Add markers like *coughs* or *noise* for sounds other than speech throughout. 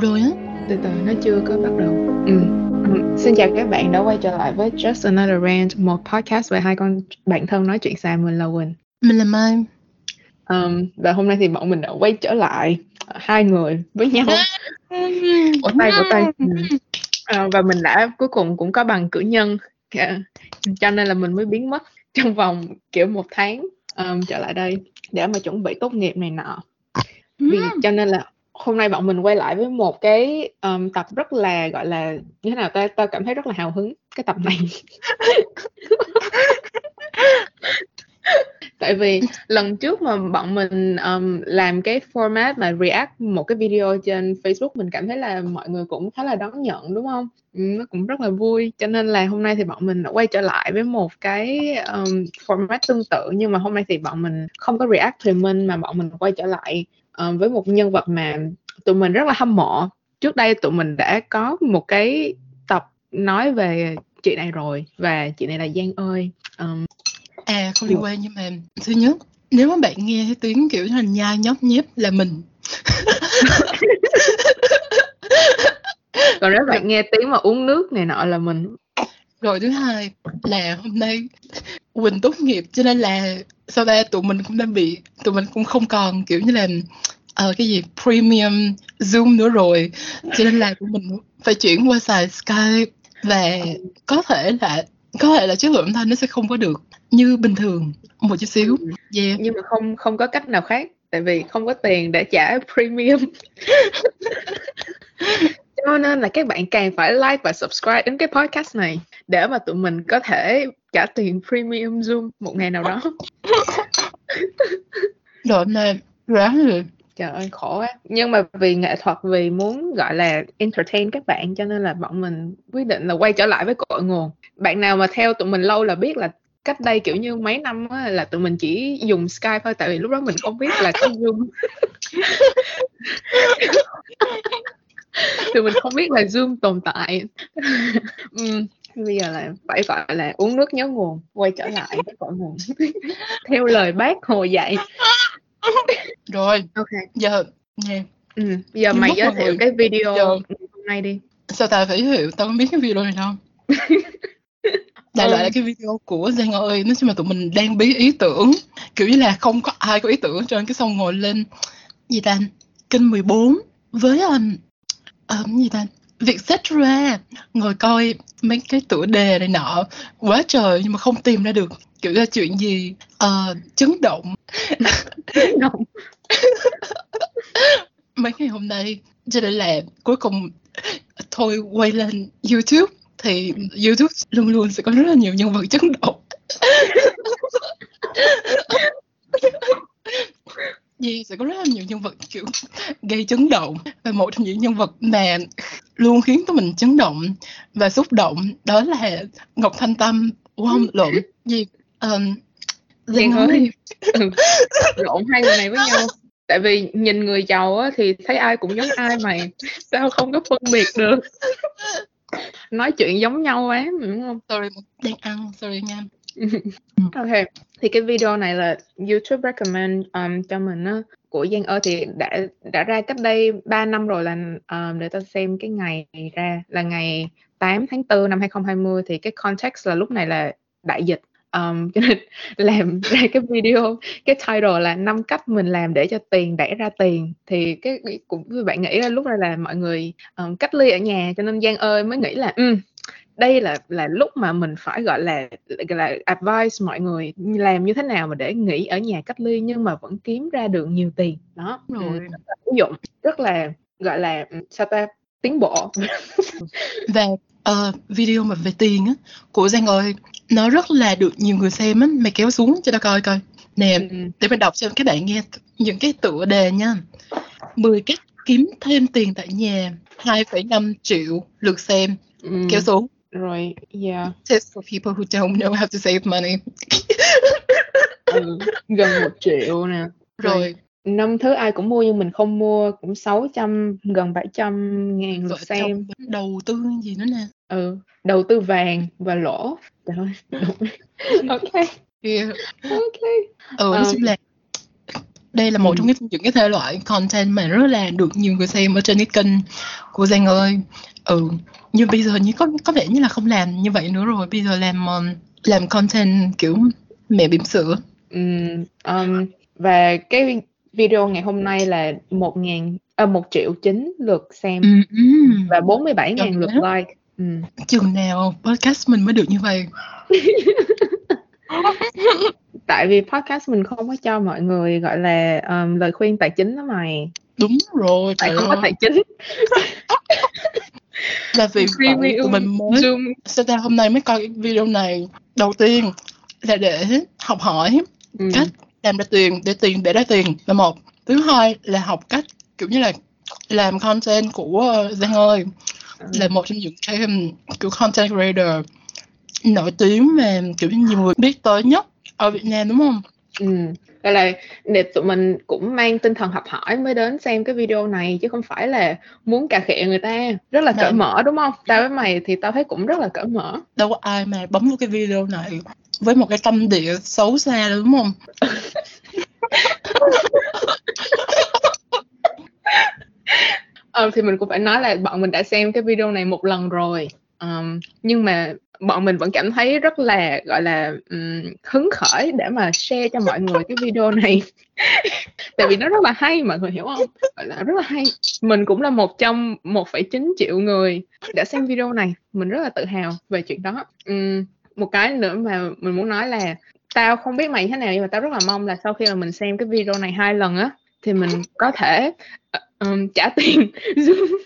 rồi á. Từ từ nó chưa có bắt đầu. Ừ. ừ. xin chào các bạn đã quay trở lại với Just Another Rant một podcast về hai con bạn thân nói chuyện xa mình là Quỳnh. Mình là Mai. Um, và hôm nay thì bọn mình đã quay trở lại hai người với nhau. *laughs* Vỗ tay vỗ tay. Ừ. uh, và mình đã cuối cùng cũng có bằng cử nhân. Cho nên là mình mới biến mất *laughs* trong vòng kiểu một tháng um, trở lại đây để mà chuẩn bị tốt nghiệp này nọ. Vì cho nên là hôm nay bọn mình quay lại với một cái um, tập rất là gọi là như thế nào ta? Ta cảm thấy rất là hào hứng cái tập này. *laughs* Tại vì lần trước mà bọn mình um, làm cái format mà react một cái video trên Facebook mình cảm thấy là mọi người cũng khá là đón nhận đúng không? Ừ, nó cũng rất là vui. Cho nên là hôm nay thì bọn mình đã quay trở lại với một cái um, format tương tự nhưng mà hôm nay thì bọn mình không có react thùy minh mà bọn mình quay trở lại um, với một nhân vật mà tụi mình rất là hâm mộ. Trước đây tụi mình đã có một cái tập nói về chị này rồi và chị này là Giang ơi. Um, À không liên quan nhưng mà thứ nhất nếu mà bạn nghe cái tiếng kiểu thành nhai nhóc nhép là mình. Còn nếu bạn nghe tiếng mà uống nước này nọ là mình. Rồi thứ hai là hôm nay Quỳnh tốt nghiệp cho nên là sau đây tụi mình cũng đang bị tụi mình cũng không còn kiểu như là uh, cái gì? Premium zoom nữa rồi. Cho nên là tụi mình phải chuyển qua xài skype và có thể là có thể là chất lượng âm thanh nó sẽ không có được như bình thường một chút xíu. Yeah. nhưng mà không không có cách nào khác tại vì không có tiền để trả premium. *laughs* Cho nên là các bạn càng phải like và subscribe đến cái podcast này để mà tụi mình có thể trả tiền premium zoom một ngày nào đó. Rồi mà ráng rồi trời ơi khổ quá. Nhưng mà vì nghệ thuật vì muốn gọi là entertain các bạn cho nên là bọn mình quyết định là quay trở lại với cội nguồn. Bạn nào mà theo tụi mình lâu là biết là cách đây kiểu như mấy năm á, là tụi mình chỉ dùng Skype thôi tại vì lúc đó mình không biết là có Zoom. Tụi mình không biết là Zoom tồn tại. Uhm, bây giờ là phải gọi là uống nước nhớ nguồn quay trở lại với cội nguồn. Theo lời bác hồ dạy rồi ok. giờ nghe. Ừ, giờ mày giới thiệu cái video giờ... hôm nay đi. sao tao phải hiểu tao không biết cái video này đâu *laughs* đại loại là cái video của Giang ơi nói chung là tụi mình đang bí ý tưởng. Kiểu như là không có ai có ý tưởng trên cái xong ngồi lên gì ta kênh 14 với um, um, gì ta việc xét ra ngồi coi mấy cái tựa đề này nọ. Quá trời nhưng mà không tìm ra được kiểu là chuyện gì uh, chấn động *laughs* mấy ngày hôm nay cho nên là cuối cùng thôi quay lên YouTube thì YouTube luôn luôn sẽ có rất là nhiều nhân vật chấn động *laughs* Gì sẽ có rất là nhiều nhân vật kiểu gây chấn động. Và một trong những nhân vật mà luôn khiến tụi mình chấn động và xúc động đó là Ngọc Thanh Tâm wow lộn gì um, Liên ơi *laughs* ừ. lộn hai người này với nhau. Tại vì nhìn người giàu á, thì thấy ai cũng giống ai mày sao không có phân biệt được? Nói chuyện giống nhau quá đúng không? Sorry đang ăn. Sorry nha *laughs* ok thì cái video này là YouTube recommend um, cho mình á của Giang ơ. Thì đã đã ra cách đây 3 năm rồi là um, để ta xem cái ngày ra là ngày 8 tháng 4 năm 2020 thì cái context là lúc này là đại dịch um, cho nên làm ra cái video cái title là năm cách mình làm để cho tiền đẩy ra tiền. Thì cái cũng bạn nghĩ là lúc này là mọi người um, cách ly ở nhà cho nên Giang ơi mới nghĩ là um, đây là là lúc mà mình phải gọi là là advice mọi người làm như thế nào mà để nghỉ ở nhà cách ly nhưng mà vẫn kiếm ra được nhiều tiền. Đó rồi. rất là hữu dụng rất là gọi là sao ta tiến bộ. Và uh, video mà về tiền á của Giang ơi nó rất là được nhiều người xem á mày kéo xuống cho tao coi coi. Nè ừ. để mình đọc cho các bạn nghe những cái tựa đề nha. 10 cách kiếm thêm tiền tại nhà 2,5 triệu lượt xem. Ừ. kéo xuống. Rồi yeah tips for people who don't know how to save money. Ừ, gần một triệu nè. Rồi, rồi năm thứ ai cũng mua nhưng mình không mua cũng 600 gần 700 ngàn lượt xem đầu tư gì nữa nè ừ đầu tư vàng và lỗ trời ơi *laughs* ok yeah. ok ừ nói chung là đây là một trong Ừm. cái những cái thể loại content mà rất là được nhiều người xem ở trên cái kênh của Giang ơi. Ừ, nhưng bây giờ như có có vẻ như là không làm như vậy nữa rồi. Bây giờ làm um, làm content kiểu mẹ bỉm sữa. Ừm, um, và cái video ngày hôm nay là một ngàn à, một triệu chín lượt xem Ừ, ừ. và 47 ngàn Chừng lượt nào, like. Ừm. chừng nào podcast mình mới được như vậy. *laughs* Tại vì podcast mình không có cho mọi người gọi là um, lời khuyên tài chính đó mày. Đúng rồi, Tại không có tài chính. *laughs* Là vì Premium mình mới Zoom. sao ta hôm nay mới coi cái video này. Đầu tiên là để học hỏi Ừm. cách làm ra tiền để tiền để ra tiền là một thứ hai là học cách kiểu như là làm content của uh, Giang ơi là một trong những cái kiểu content creator nổi tiếng mà kiểu như nhiều người biết tới nhất ở Việt Nam đúng không? Ừm. Gọi là để tụi mình cũng mang tinh thần học hỏi mới đến xem cái video này chứ không phải là muốn cà khịa người ta. Rất là cởi Mà mở đúng không? Tao với mày thì tao thấy cũng rất là cởi mở. đâu có ai mà bấm vào cái video này với một cái tâm địa xấu xa đúng không? Ờ, thì mình cũng phải nói là bọn mình đã xem cái video này một lần rồi. um, nhưng mà bọn mình vẫn cảm thấy rất là gọi là um, hứng khởi để mà share cho mọi người cái video này. *laughs* Tại vì nó rất là hay mọi người hiểu không? Gọi là rất là hay. Mình cũng là một trong 1,9 triệu người đã xem video này. Mình rất là tự hào về chuyện đó. um, một cái nữa mà mình muốn nói là tao không biết mày thế nào, nhưng mà tao rất là mong là sau khi mà mình xem cái video này hai lần á, thì mình có thể ờ, ờ, ừm, trả tiền *laughs* Zoom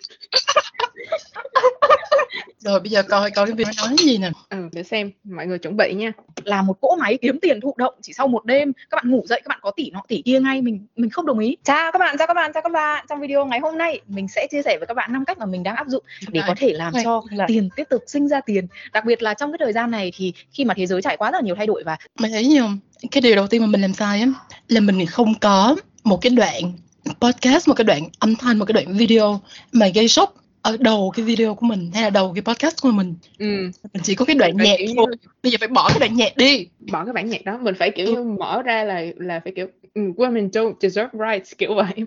Rồi bây giờ coi coi cái video nói gì nè. ừ, để xem mọi người chuẩn bị nha. Là một cỗ máy kiếm tiền thụ động chỉ sau một đêm. Các bạn ngủ dậy các bạn có tỷ nọ tỷ kia ngay mình mình không đồng ý. Chào các bạn chào các bạn chào các bạn. Trong video ngày hôm nay mình sẽ chia sẻ với các bạn năm cách mà mình đang áp dụng để có thể làm Này, cho là tiền tiếp tục sinh ra tiền. Đặc biệt là trong cái thời gian này thì khi mà thế giới trải qua rất là nhiều thay đổi và mày thấy không? Cái điều đầu tiên mà mình làm sai á là mình không có một cái đoạn podcast, một cái đoạn âm thanh, một cái đoạn video mà gây sốc ở đầu cái video của mình hay là đầu cái podcast của mình. ừ. Mình chỉ có cái đoạn Phải nhạc kiểu như- thôi. Bây giờ phải bỏ cái đoạn nhạc đi. bỏ cái bản nhạc đó mình phải kiểu Ừ. mở ra là là phải kiểu ừ, women don't deserve rights kiểu vậy *laughs*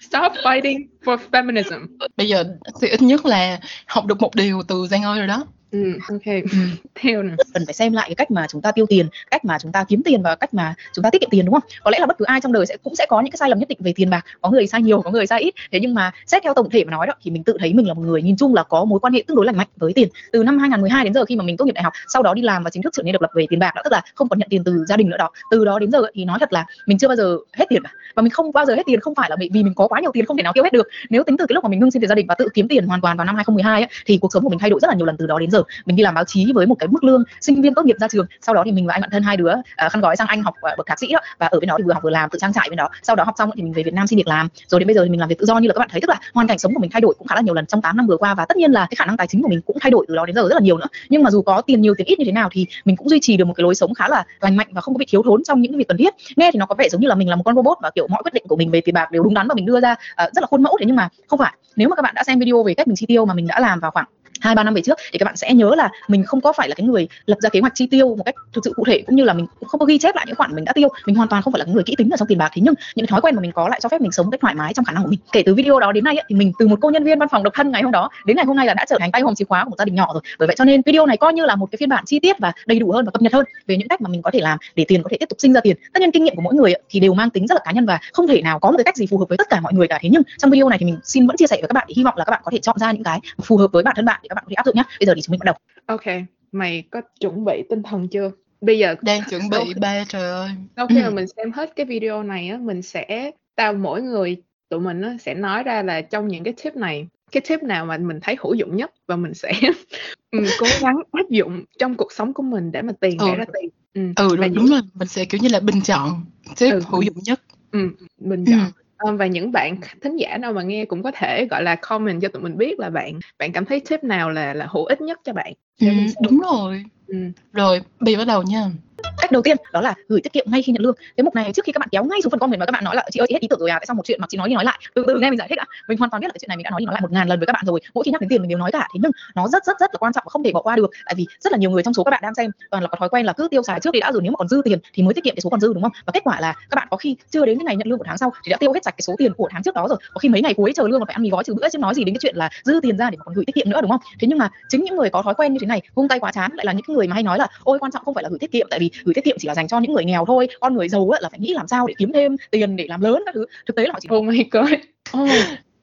stop fighting for feminism Bây giờ thì ít nhất là học được một điều từ Giang ơi rồi đó. Ừ, ok. Ừ. *laughs* theo cần phải xem lại cái cách mà chúng ta tiêu tiền cách mà chúng ta kiếm tiền và cách mà chúng ta tiết kiệm tiền đúng không? Có lẽ là bất cứ ai trong đời sẽ cũng sẽ có những cái sai lầm nhất định về tiền bạc. Có người sai nhiều có người sai ít. Thế nhưng mà xét theo tổng thể mà nói đó thì mình tự thấy mình là một người nhìn chung là có mối quan hệ tương đối lành mạnh với tiền. Từ năm 2012 đến giờ khi mà mình tốt nghiệp đại học sau đó đi làm và chính thức trở nên độc lập về tiền bạc đó tức là không còn nhận tiền từ gia đình nữa đó. Từ đó đến giờ thì nói thật là mình chưa bao giờ hết tiền cả. Và mình không bao giờ hết tiền không phải là vì vì mình có quá nhiều tiền không thể nào tiêu hết được. Nếu tính từ cái lúc mà mình ngưng xin tiền gia đình và tự kiếm tiền hoàn toàn vào năm 2012 ấy, thì cuộc sống của mình thay đổi rất là nhiều lần từ đó đến giờ mình đi làm báo chí với một cái mức lương sinh viên tốt nghiệp ra trường sau đó thì mình và anh bạn thân hai đứa uh, khăn gói sang anh học uh, bậc thạc sĩ đó và ở bên đó thì vừa học vừa làm tự trang trải bên đó. Sau đó học xong thì mình về Việt Nam xin việc làm. Rồi đến bây giờ thì mình làm việc tự do như là các bạn thấy tức là hoàn cảnh sống của mình thay đổi cũng khá là nhiều lần trong 8 năm vừa qua và tất nhiên là cái khả năng tài chính của mình cũng thay đổi từ đó đến giờ rất là nhiều nữa. Nhưng mà dù có tiền nhiều tiền ít như thế nào thì mình cũng duy trì được một cái lối sống khá là lành mạnh và không có bị thiếu thốn trong những cái việc cần thiết. Nghe thì nó có vẻ giống như là mình là một con robot và kiểu mọi quyết định của mình về tiền bạc đều đúng đắn và mình đưa ra uh, rất là khuôn mẫu. Thế nhưng mà không phải. Nếu mà các bạn đã xem video về cách mình chi tiêu mà mình đã làm vào khoảng hai ba năm về trước thì các bạn sẽ nhớ là mình không có phải là cái người lập ra kế hoạch chi tiêu một cách thực sự cụ thể cũng như là mình cũng không có ghi chép lại những khoản mình đã tiêu. Mình hoàn toàn không phải là người kỹ tính ở trong tiền bạc. Thế nhưng những thói quen mà mình có lại cho phép mình sống một cách thoải mái trong khả năng của mình. Kể từ video đó đến nay ấy, thì mình từ một cô nhân viên văn phòng độc thân ngày hôm đó đến ngày hôm nay là đã trở thành tay hòm chìa khóa của một gia đình nhỏ rồi. Bởi vậy cho nên video này coi như là một cái phiên bản chi tiết và đầy đủ hơn và cập nhật hơn về những cách mà mình có thể làm để tiền có thể tiếp tục sinh ra tiền. Tất nhiên kinh nghiệm của mỗi người ấy, thì đều mang tính rất là cá nhân và không thể nào có một cái cách gì phù hợp với tất cả mọi người cả. Thế nhưng trong video này thì mình xin vẫn chia sẻ với các bạn để hy vọng là các bạn có thể chọn ra những cái phù hợp với bản thân bạn để các bạn có thể áp dụng nhé bây giờ thì chúng mình bắt đầu ok mày có chuẩn bị tinh thần chưa bây giờ Đang chuẩn bị khi- ba trời ơi. sau khi Ừ. mà mình xem hết cái video này á mình sẽ tao mỗi người tụi mình á, sẽ nói ra là trong những cái tip này cái tip nào mà mình thấy hữu dụng nhất và mình sẽ *laughs* ừm, cố gắng áp dụng trong cuộc sống của mình để mà tiền Ừ. đẻ ra tiền Ừ và rồi những- đúng rồi, mình sẽ kiểu như là bình chọn tip Ừ. hữu dụng nhất. ừm, mình Ừ. chọn Ờ, và những bạn thính giả nào mà nghe cũng có thể gọi là comment cho tụi mình biết là bạn bạn cảm thấy tip nào là là hữu ích nhất cho bạn Ừ, đúng rồi. Ừm, Rồi, bây bắt đầu nha cách đầu tiên đó là gửi tiết kiệm ngay khi nhận lương. Cái mục này trước khi các bạn kéo ngay xuống phần comment và các bạn nói là chị ơi, chị hết ý tưởng rồi à tại sao một chuyện mà chị nói đi nói lại? Từ từ nghe mình giải thích ạ. Mình hoàn toàn biết là cái chuyện này mình đã nói đi nói lại một ngàn lần với các bạn rồi. Mỗi khi nhắc đến tiền mình đều nói cả. Thế nhưng nó rất rất rất là quan trọng và không thể bỏ qua được. Tại vì rất là nhiều người trong số các bạn đang xem toàn là có thói quen là cứ tiêu xài trước đi đã rồi, nếu mà còn dư tiền thì mới tiết kiệm cái số còn dư, đúng không? Và kết quả là các bạn có khi chưa đến cái ngày nhận lương của tháng sau thì đã tiêu hết sạch cái số tiền của tháng trước đó rồi. Có khi mấy ngày cuối chờ lương còn phải ăn mì gói trừ bữa chứ nói gì đến cái chuyện là dư tiền ra để mà còn gửi tiết kiệm nữa, đúng không? Thế nhưng mà chính những người có thói quen như thế này, vung tay quá chán lại là những cái người mà hay nói là, ôi, quan trọng không phải là gửi tiết kiệm, tại vì gửi tiết kiệm chỉ là dành cho những người nghèo thôi con người giàu á, là phải nghĩ làm sao để kiếm thêm tiền để làm lớn các thứ thực tế là họ chỉ Oh my god. Oh,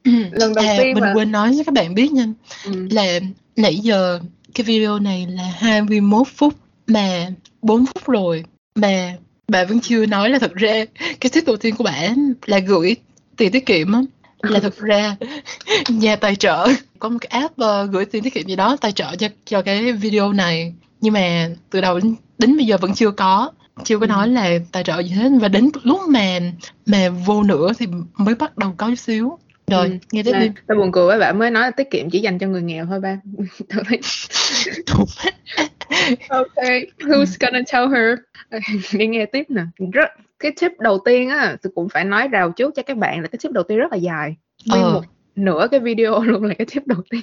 *clears throat* lần đầu à, tiên mình mà. quên nói với các bạn biết nha ừ. là nãy giờ cái video này là 21 phút mà 4 phút rồi mà bà vẫn chưa nói là thật ra cái tip đầu tiên của bạn là gửi tiền tiết kiệm á là thật ra *laughs* nhà tài trợ. Có một cái app ờ, gửi tiền tiết kiệm gì đó tài trợ cho cho cái video này nhưng mà từ đầu đến, đến bây giờ vẫn chưa có chưa có Ừ. nói là tài trợ gì hết và đến lúc mà mà vô nữa thì mới bắt đầu có chút xíu rồi Ừ. nghe tiếp đi tao buồn cười với bạn mới nói là tiết kiệm chỉ dành cho người nghèo thôi ba. *laughs* Okay, who's gonna tell her? Đi nghe tiếp nè. Rất cái tip đầu tiên á, tôi cũng phải nói rào trước cho các bạn là cái tip đầu tiên rất là dài. Nguyên Ờ. một nửa cái video luôn là cái tip đầu tiên.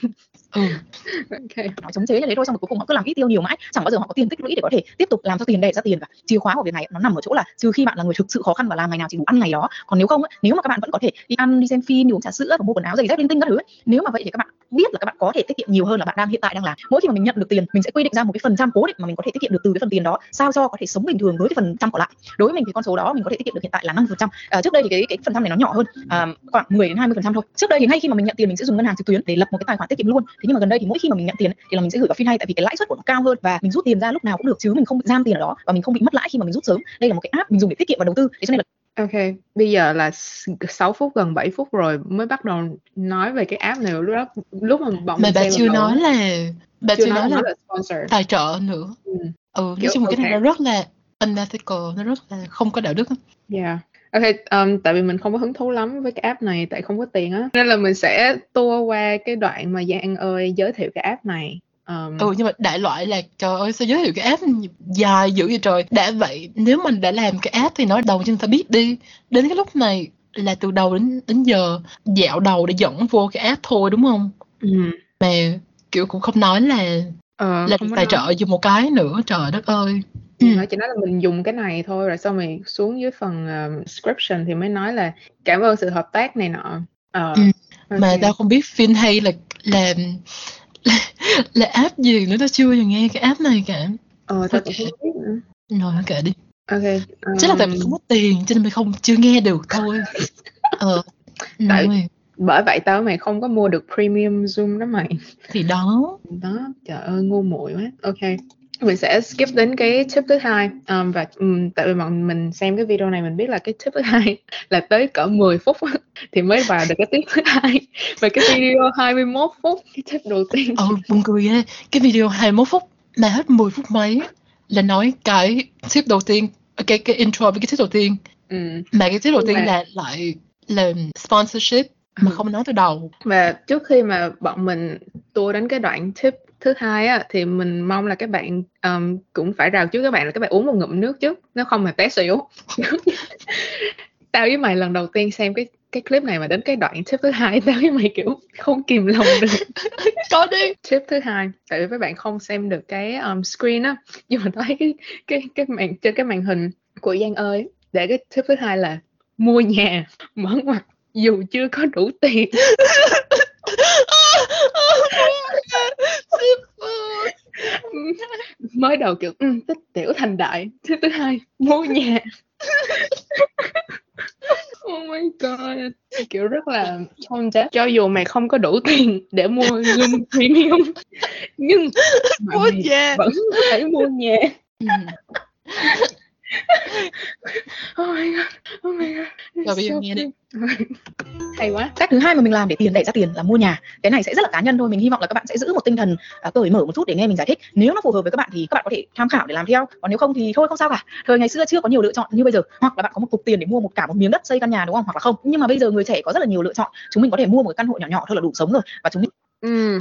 Ừ. *laughs* Ok. nói chống chế như thế thôi xong rồi cuối cùng họ cứ làm ít tiêu nhiều mãi chẳng bao giờ họ có tiền tích lũy để có thể tiếp tục làm cho tiền đẻ ra tiền và chìa khóa của việc này nó nằm ở chỗ là trừ khi bạn là người thực sự khó khăn và làm ngày nào chỉ đủ ăn ngày đó còn nếu không nếu mà các bạn vẫn có thể đi ăn đi xem phim đi uống trà sữa và mua quần áo giày dép linh tinh các thứ ấy, nếu mà vậy thì các bạn biết là các bạn có thể tiết kiệm nhiều hơn là bạn đang hiện tại đang làm. Mỗi khi mà mình nhận được tiền mình sẽ quy định ra một cái phần trăm cố định mà mình có thể tiết kiệm được từ cái phần tiền đó sao cho có thể sống bình thường với cái phần trăm còn lại. Đối với mình thì con số đó mình có thể tiết kiệm được hiện tại là 50% phần trăm. Trước đây thì cái cái phần trăm này nó nhỏ hơn à, khoảng 10 đến 20 phần trăm thôi. Trước đây thì ngay khi mà mình nhận tiền mình sẽ dùng ngân hàng trực tuyến để lập một cái tài khoản tiết kiệm luôn thế nhưng mà gần đây thì mỗi khi mà mình nhận tiền ấy, thì là mình sẽ gửi vào Finhay tại vì cái lãi suất của nó cao hơn và mình rút tiền ra lúc nào cũng được chứ mình không bị giam tiền ở đó và mình không bị mất lãi khi mà mình rút sớm đây là một cái app mình dùng để tiết kiệm và đầu tư thế cho nên là Ok, bây giờ là 6 phút gần 7 phút rồi mới bắt đầu nói về cái app này lúc đó lúc mà bọn mà mình bà chưa đầu nói là bà chưa chưa nói nói là nó là sponsor. tài trợ nữa Ừ. ừ nói chung cái này nó rất là unethical nó rất là không có đạo đức. Yeah. Ok, um, tại vì mình không có hứng thú lắm với cái app này tại không có tiền á. Nên là mình sẽ tua qua cái đoạn mà Giang ơi giới thiệu cái app này. Um, ừ nhưng mà đại loại là trời ơi sao giới thiệu cái app dài dữ vậy trời. Đã vậy nếu mình đã làm cái app thì nói đầu cho người ta biết đi. Đến cái lúc này là từ đầu đến đến giờ dạo đầu để dẫn vô cái app thôi đúng không? Ừ. mà kiểu cũng không nói là Ờ, là tài trợ dùng một cái nữa trời đất ơi Ừ. Ừ. Nó chỉ nói là mình dùng cái này thôi rồi xong rồi xuống dưới phần um, description thì mới nói là cảm ơn sự hợp tác này nọ. Ờ, Ừ. mà ok. tao không biết Fin hay là là là, *laughs* là app gì nữa tao chưa giờ nghe cái app này cả Ờ, tao cũng không biết nữa. rồi kệ đi Ok. chắc là tại vì không có tiền cho nên mày không chưa nghe được thôi *laughs* ờ Tại- Rồi, bởi vậy tao với mày không có mua được premium Zoom đó mày. thì đó đó trời ơi ngu muội quá ok mình sẽ skip đến cái tip thứ hai. Um, và um, tại vì bọn mình xem cái video này mình biết là cái tip thứ hai *laughs* là tới cỡ 10 phút thì mới vào được cái tip thứ hai. Và cái video 21 phút cái tip đầu tiên. Ờ buồn cười ghê. Cái video 21 phút mà hết 10 phút mấy là nói cái tip đầu tiên cái cái intro với cái tip đầu tiên. Ừ. mà cái tip đầu tiên mà- là lại là sponsorship mà không nói từ đầu. Và trước khi mà bọn mình tua đến cái đoạn tip thứ hai á thì mình mong là các bạn um, cũng phải rào trước các bạn là các bạn uống một ngụm nước trước nếu không mà té xỉu. *laughs* Tao với mày lần đầu tiên xem cái cái clip này mà đến cái đoạn tip thứ hai tao với mày kiểu không kìm lòng được. *laughs* Có đi. Tip thứ hai tại vì các bạn không xem được cái um, screen á nhưng mà thấy cái cái cái màn trên cái màn hình của Giang ơi để cái tip thứ hai là mua nhà mở ngoặt dù chưa có đủ tiền *laughs* *laughs* mới đầu kiểu ừ, tích tiểu thành đại. Thứ thứ hai mua nhà. *laughs* Oh my god. Kiểu rất là không chết cho dù mày không có đủ tiền để mua Zoom Premium nhưng mua nhà. vẫn phải mua nhà. Ừ. oh my god oh my god Rồi, bây giờ so nghe cute. hay quá. Cách thứ hai mà mình làm để tiền đẻ ra tiền là mua nhà. Cái này sẽ rất là cá nhân thôi. Mình hy vọng là các bạn sẽ giữ một tinh thần à, cởi mở một chút để nghe mình giải thích. Nếu nó phù hợp với các bạn thì các bạn có thể tham khảo để làm theo. Còn nếu không thì thôi không sao cả. Thời ngày xưa chưa có nhiều lựa chọn như bây giờ. Hoặc là bạn có một cục tiền để mua một cả một miếng đất xây căn nhà đúng không? Hoặc là không. Nhưng mà bây giờ người trẻ có rất là nhiều lựa chọn. Chúng mình có thể mua một cái căn hộ nhỏ nhỏ thôi là đủ sống rồi. Và chúng mình ừ.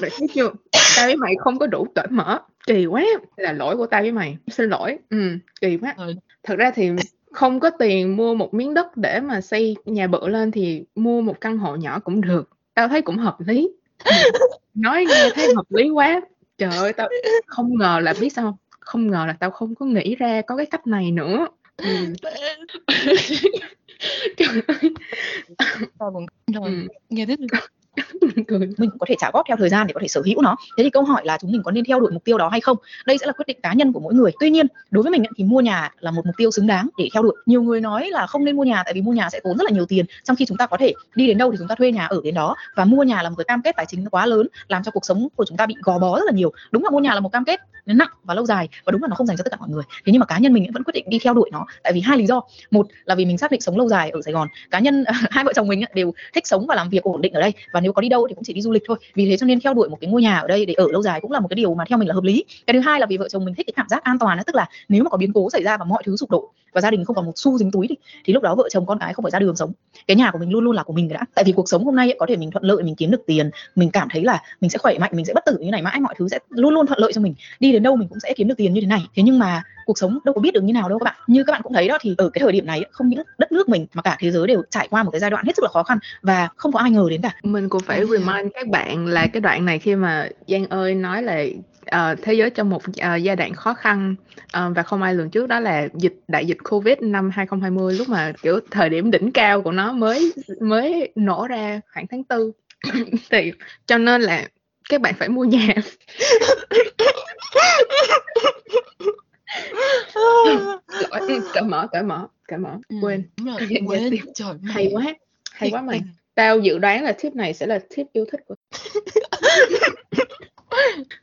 Bạn thấy chưa? Tao với mày không có đủ cởi mở. Kỳ quá. Là lỗi của tao với mày. Xin lỗi. Ừ, kỳ quá. Rồi. Thật ra thì không có tiền mua một miếng đất để mà xây nhà bự lên thì mua một căn hộ nhỏ cũng được. Tao thấy cũng hợp lý. Nói nghe thấy hợp lý quá. Trời ơi, tao không ngờ là biết sao không? Không ngờ là tao không có nghĩ ra có cái cách này nữa. Ừ. *laughs* Trời ơi. Rồi Ừ. nghe tiếp. *laughs* Ừ. mình có thể trả góp theo thời gian để có thể sở hữu nó. Thế thì câu hỏi là chúng mình có nên theo đuổi mục tiêu đó hay không? Đây sẽ là quyết định cá nhân của mỗi người. Tuy nhiên, đối với mình thì mua nhà là một mục tiêu xứng đáng để theo đuổi. Nhiều người nói là không nên mua nhà tại vì mua nhà sẽ tốn rất là nhiều tiền. Trong khi chúng ta có thể đi đến đâu thì chúng ta thuê nhà ở đến đó. Và mua nhà là một cái cam kết tài chính quá lớn, làm cho cuộc sống của chúng ta bị gò bó rất là nhiều. Đúng là mua nhà là một cam kết nặng và lâu dài và đúng là nó không dành cho tất cả mọi người. Thế nhưng mà cá nhân mình vẫn quyết định đi theo đuổi nó tại vì hai lý do. Một là vì mình xác định sống lâu dài ở Sài Gòn. Cá nhân, *laughs* hai vợ chồng mình đều thích sống và làm việc ổn định ở đây. Và nếu có đi đâu thì cũng chỉ đi du lịch thôi. Vì thế cho nên theo đuổi một cái ngôi nhà ở đây để ở lâu dài cũng là một cái điều mà theo mình là hợp lý. Cái thứ hai là vì vợ chồng mình thích cái cảm giác an toàn đó, tức là nếu mà có biến cố xảy ra và mọi thứ sụp đổ và gia đình không còn một xu dính túi thì, thì lúc đó vợ chồng con cái không phải ra đường sống. Cái nhà của mình luôn luôn là của mình đã tại vì cuộc sống hôm nay ấy, có thể mình thuận lợi mình kiếm được tiền mình cảm thấy là mình sẽ khỏe mạnh mình sẽ bất tử như này mãi mọi thứ sẽ luôn luôn thuận lợi cho mình. Đi đến đâu mình cũng sẽ kiếm được tiền như thế này. Thế nhưng mà cuộc sống đâu có biết được như nào đâu các bạn. Như các bạn cũng thấy đó thì ở cái thời điểm này không những đất nước mình mà cả thế giới đều trải qua một cái giai đoạn hết sức là khó khăn và không có ai ngờ đến cả. Mình cũng phải remind các bạn là cái đoạn này khi mà Giang ơi nói là ờ, thế giới trong một ờ, giai đoạn khó khăn ờ, và không ai lường trước đó là dịch đại dịch Covid năm 2020 lúc mà kiểu thời điểm đỉnh cao của nó mới mới nổ ra khoảng tháng tư. *coughs* Thì cho nên là các bạn phải mua nhà. Ừ, *laughs* cởi mở cởi mở cởi mở Ừ, quên. đúng rồi Dạ, dạ, quên. trời hay quá hay quá mày tao dự đoán là tip này sẽ là tip yêu thích của *laughs*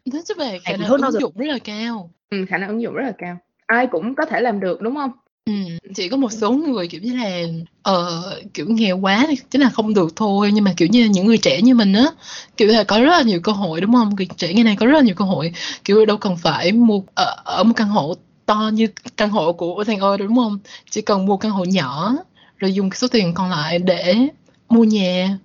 Nói chứ về khả năng ứng dụng rất là cao. Ừ, khả năng ứng dụng rất là cao. Ai cũng có thể làm được đúng không? Ừ, chỉ có một số người kiểu như là ờ, kiểu nghèo quá thì chính là không được thôi. Nhưng mà kiểu như những người trẻ như mình á kiểu là có rất là nhiều cơ hội đúng không? Người trẻ như này có rất là nhiều cơ hội. Kiểu đâu cần phải mua ở, ở một căn hộ to như căn hộ của Thành ơi đúng không? Chỉ cần mua căn hộ nhỏ rồi dùng cái số tiền còn lại để mua nhà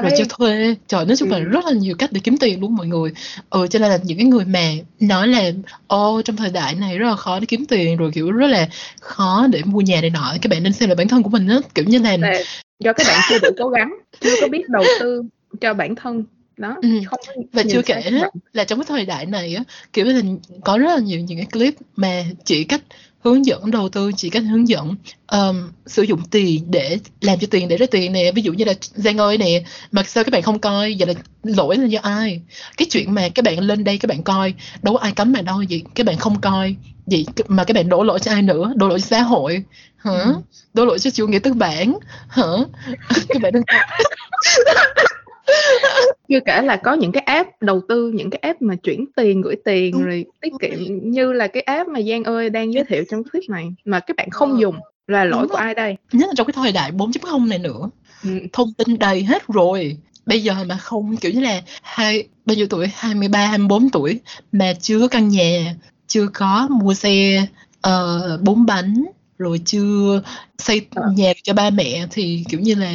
rồi cho thuê trời nói chung là Ừ. rất là nhiều cách để kiếm tiền luôn mọi người ừ cho nên là những cái người mà nói là ô trong thời đại này rất là khó để kiếm tiền rồi kiểu rất là khó để mua nhà này nọ các bạn nên xem lại bản thân của mình á kiểu như là là do các bạn chưa đủ cố gắng chưa có biết đầu tư cho bản thân đó Ừ. không và chưa kể là trong cái thời đại này á kiểu là có rất là nhiều những cái clip mà chỉ cách hướng dẫn đầu tư chỉ cách hướng dẫn um, sử dụng tiền để làm cho tiền để ra tiền nè. Ví dụ như là Giang ơi nè mà sao các bạn không coi? Vậy là lỗi là do ai? Cái chuyện mà các bạn lên đây các bạn coi đâu có ai cấm mà đâu vậy các bạn không coi vậy mà các bạn đổ lỗi cho ai nữa? Đổ lỗi cho xã hội hả? Ừ. đổ lỗi cho chủ nghĩa tư bản hả? *laughs* Các bạn đừng *laughs* chưa kể là có những cái app đầu tư những cái app mà chuyển tiền gửi tiền Đúng rồi tiết kiệm như là cái app mà Giang ơi đang giới thiệu trong clip này mà các bạn không Ờ. dùng là lỗi Đúng của rồi. ai đây nhất là trong cái thời đại 4.0 này nữa ừ. thông tin đầy hết rồi bây giờ mà không kiểu như là hai bao nhiêu tuổi 23 24 tuổi mà chưa có căn nhà chưa có mua xe ờ, bốn bánh rồi chưa xây Ờ. nhà cho ba mẹ thì kiểu như là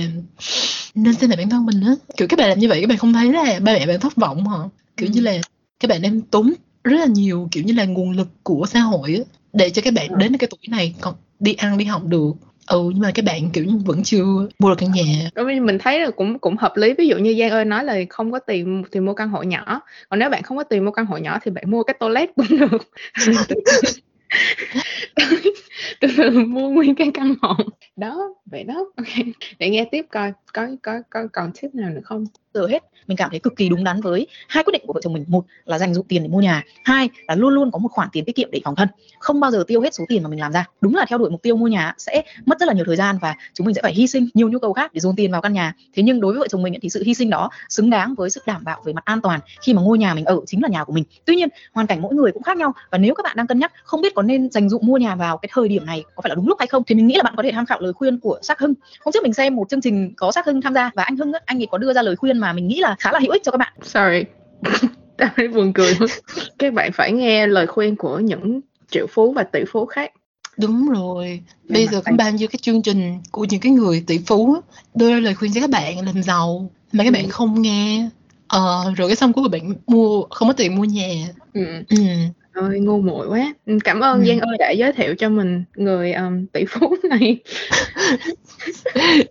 nên xem lại bản thân mình á. Kiểu các bạn làm như vậy các bạn không thấy là ba mẹ bạn thất vọng hả? Kiểu Ừ. như là các bạn đang tốn rất là nhiều kiểu như là nguồn lực của xã hội á để cho các bạn Ờ. đến cái tuổi này còn đi ăn đi học được. Ừ nhưng mà các bạn kiểu như vẫn chưa mua được căn nhà. Đối với mình thấy là cũng cũng hợp lý. Ví dụ như Giang ơi nói là không có tiền thì mua căn hộ nhỏ. Còn nếu bạn không có tiền mua căn hộ nhỏ thì bạn mua cái toilet cũng được *laughs* *laughs* *laughs* *laughs* từ từ mua nguyên cái căn hộ. Đó vậy đó. Ok để nghe tiếp coi có có có còn tip nào nữa không? Giờ hết mình cảm thấy cực kỳ đúng đắn với hai quyết định của vợ chồng mình. Một là dành dụm tiền để mua nhà hai là luôn luôn có một khoản tiền tiết kiệm để phòng thân. Không bao giờ tiêu hết số tiền mà mình làm ra. Đúng là theo đuổi mục tiêu mua nhà sẽ mất rất là nhiều thời gian và chúng mình sẽ phải hy sinh nhiều nhu cầu khác để dồn tiền vào căn nhà. Thế nhưng đối với vợ chồng mình thì sự hy sinh đó xứng đáng với sự đảm bảo về mặt an toàn khi mà ngôi nhà mình ở chính là nhà của mình. Tuy nhiên hoàn cảnh mỗi người cũng khác nhau và nếu các bạn đang cân nhắc không biết có nên dành dụm mua nhà vào cái thời điểm này có phải là đúng lúc hay không? Thì mình nghĩ là bạn có thể tham khảo lời khuyên của Sắc Hưng. Hôm trước mình xem một chương trình có Sắc Hưng tham gia và anh Hưng á, anh ấy có đưa ra lời khuyên mà mình nghĩ là khá là hữu ích cho các bạn. Sorry. *laughs* Tao thấy buồn cười các bạn phải nghe lời khuyên của những triệu phú và tỷ phú khác. Đúng rồi. Bây mặt giờ có tài- bao nhiêu cái chương trình của những cái người tỷ phú đưa ra lời khuyên cho các bạn làm giàu mà các bạn Ừ. không nghe. Ờ, rồi cái xong cuối cùng bạn mua không có tiền mua nhà. Ừ. ừ. Ôi ngu muội quá. Ừ, Cảm ơn Ừ. Giang ơi đã giới thiệu cho mình người um, tỷ phú *laughs* này. *laughs*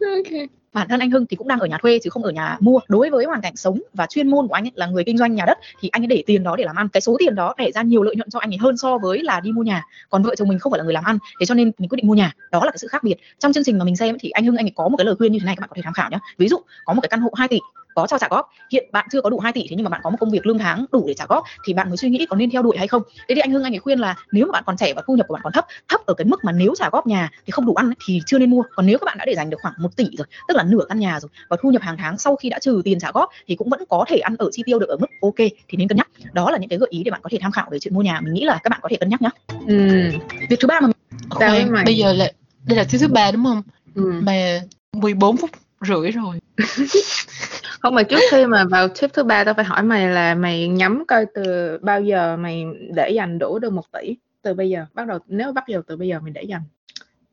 ok. bản thân anh Hưng thì cũng đang ở nhà thuê chứ không ở nhà mua đối với hoàn cảnh sống và chuyên môn của anh ấy là người kinh doanh nhà đất thì anh ấy để tiền đó để làm ăn cái số tiền đó để ra nhiều lợi nhuận cho anh ấy hơn so với là đi mua nhà còn vợ chồng mình không phải là người làm ăn thế cho nên mình quyết định mua nhà đó là cái sự khác biệt trong chương trình mà mình xem thì anh Hưng anh ấy có một cái lời khuyên như thế này các bạn có thể tham khảo nhé ví dụ có một cái căn hộ 2 tỷ có cho trả góp. Hiện bạn chưa có đủ 2 tỷ thế nhưng mà bạn có một công việc lương tháng đủ để trả góp thì bạn mới suy nghĩ có nên theo đuổi hay không? Thế thì anh Hưng anh ấy khuyên là nếu mà bạn còn trẻ và thu nhập của bạn còn thấp thấp ở cái mức mà nếu trả góp nhà thì không đủ ăn ấy, thì chưa nên mua. Còn nếu các bạn đã để dành được khoảng 1 tỷ rồi tức là nửa căn nhà rồi và thu nhập hàng tháng sau khi đã trừ tiền trả góp thì cũng vẫn có thể ăn ở chi tiêu được ở mức ok thì nên cân nhắc. Đó là những cái gợi ý để bạn có thể tham khảo về chuyện mua nhà. Mình nghĩ là các bạn có thể cân nhắc nhé Ừ. việc thứ ba mà Khoan, mày. bây giờ là đây là thứ thứ ba đúng không? Ừ. mà 14 phút rưỡi rồi *laughs* Không mà trước khi mà vào tip thứ ba tao phải hỏi mày là mày nhắm coi từ bao giờ mày để dành đủ được 1 tỷ từ bây giờ? Bắt đầu nếu bắt đầu từ bây giờ mày để dành.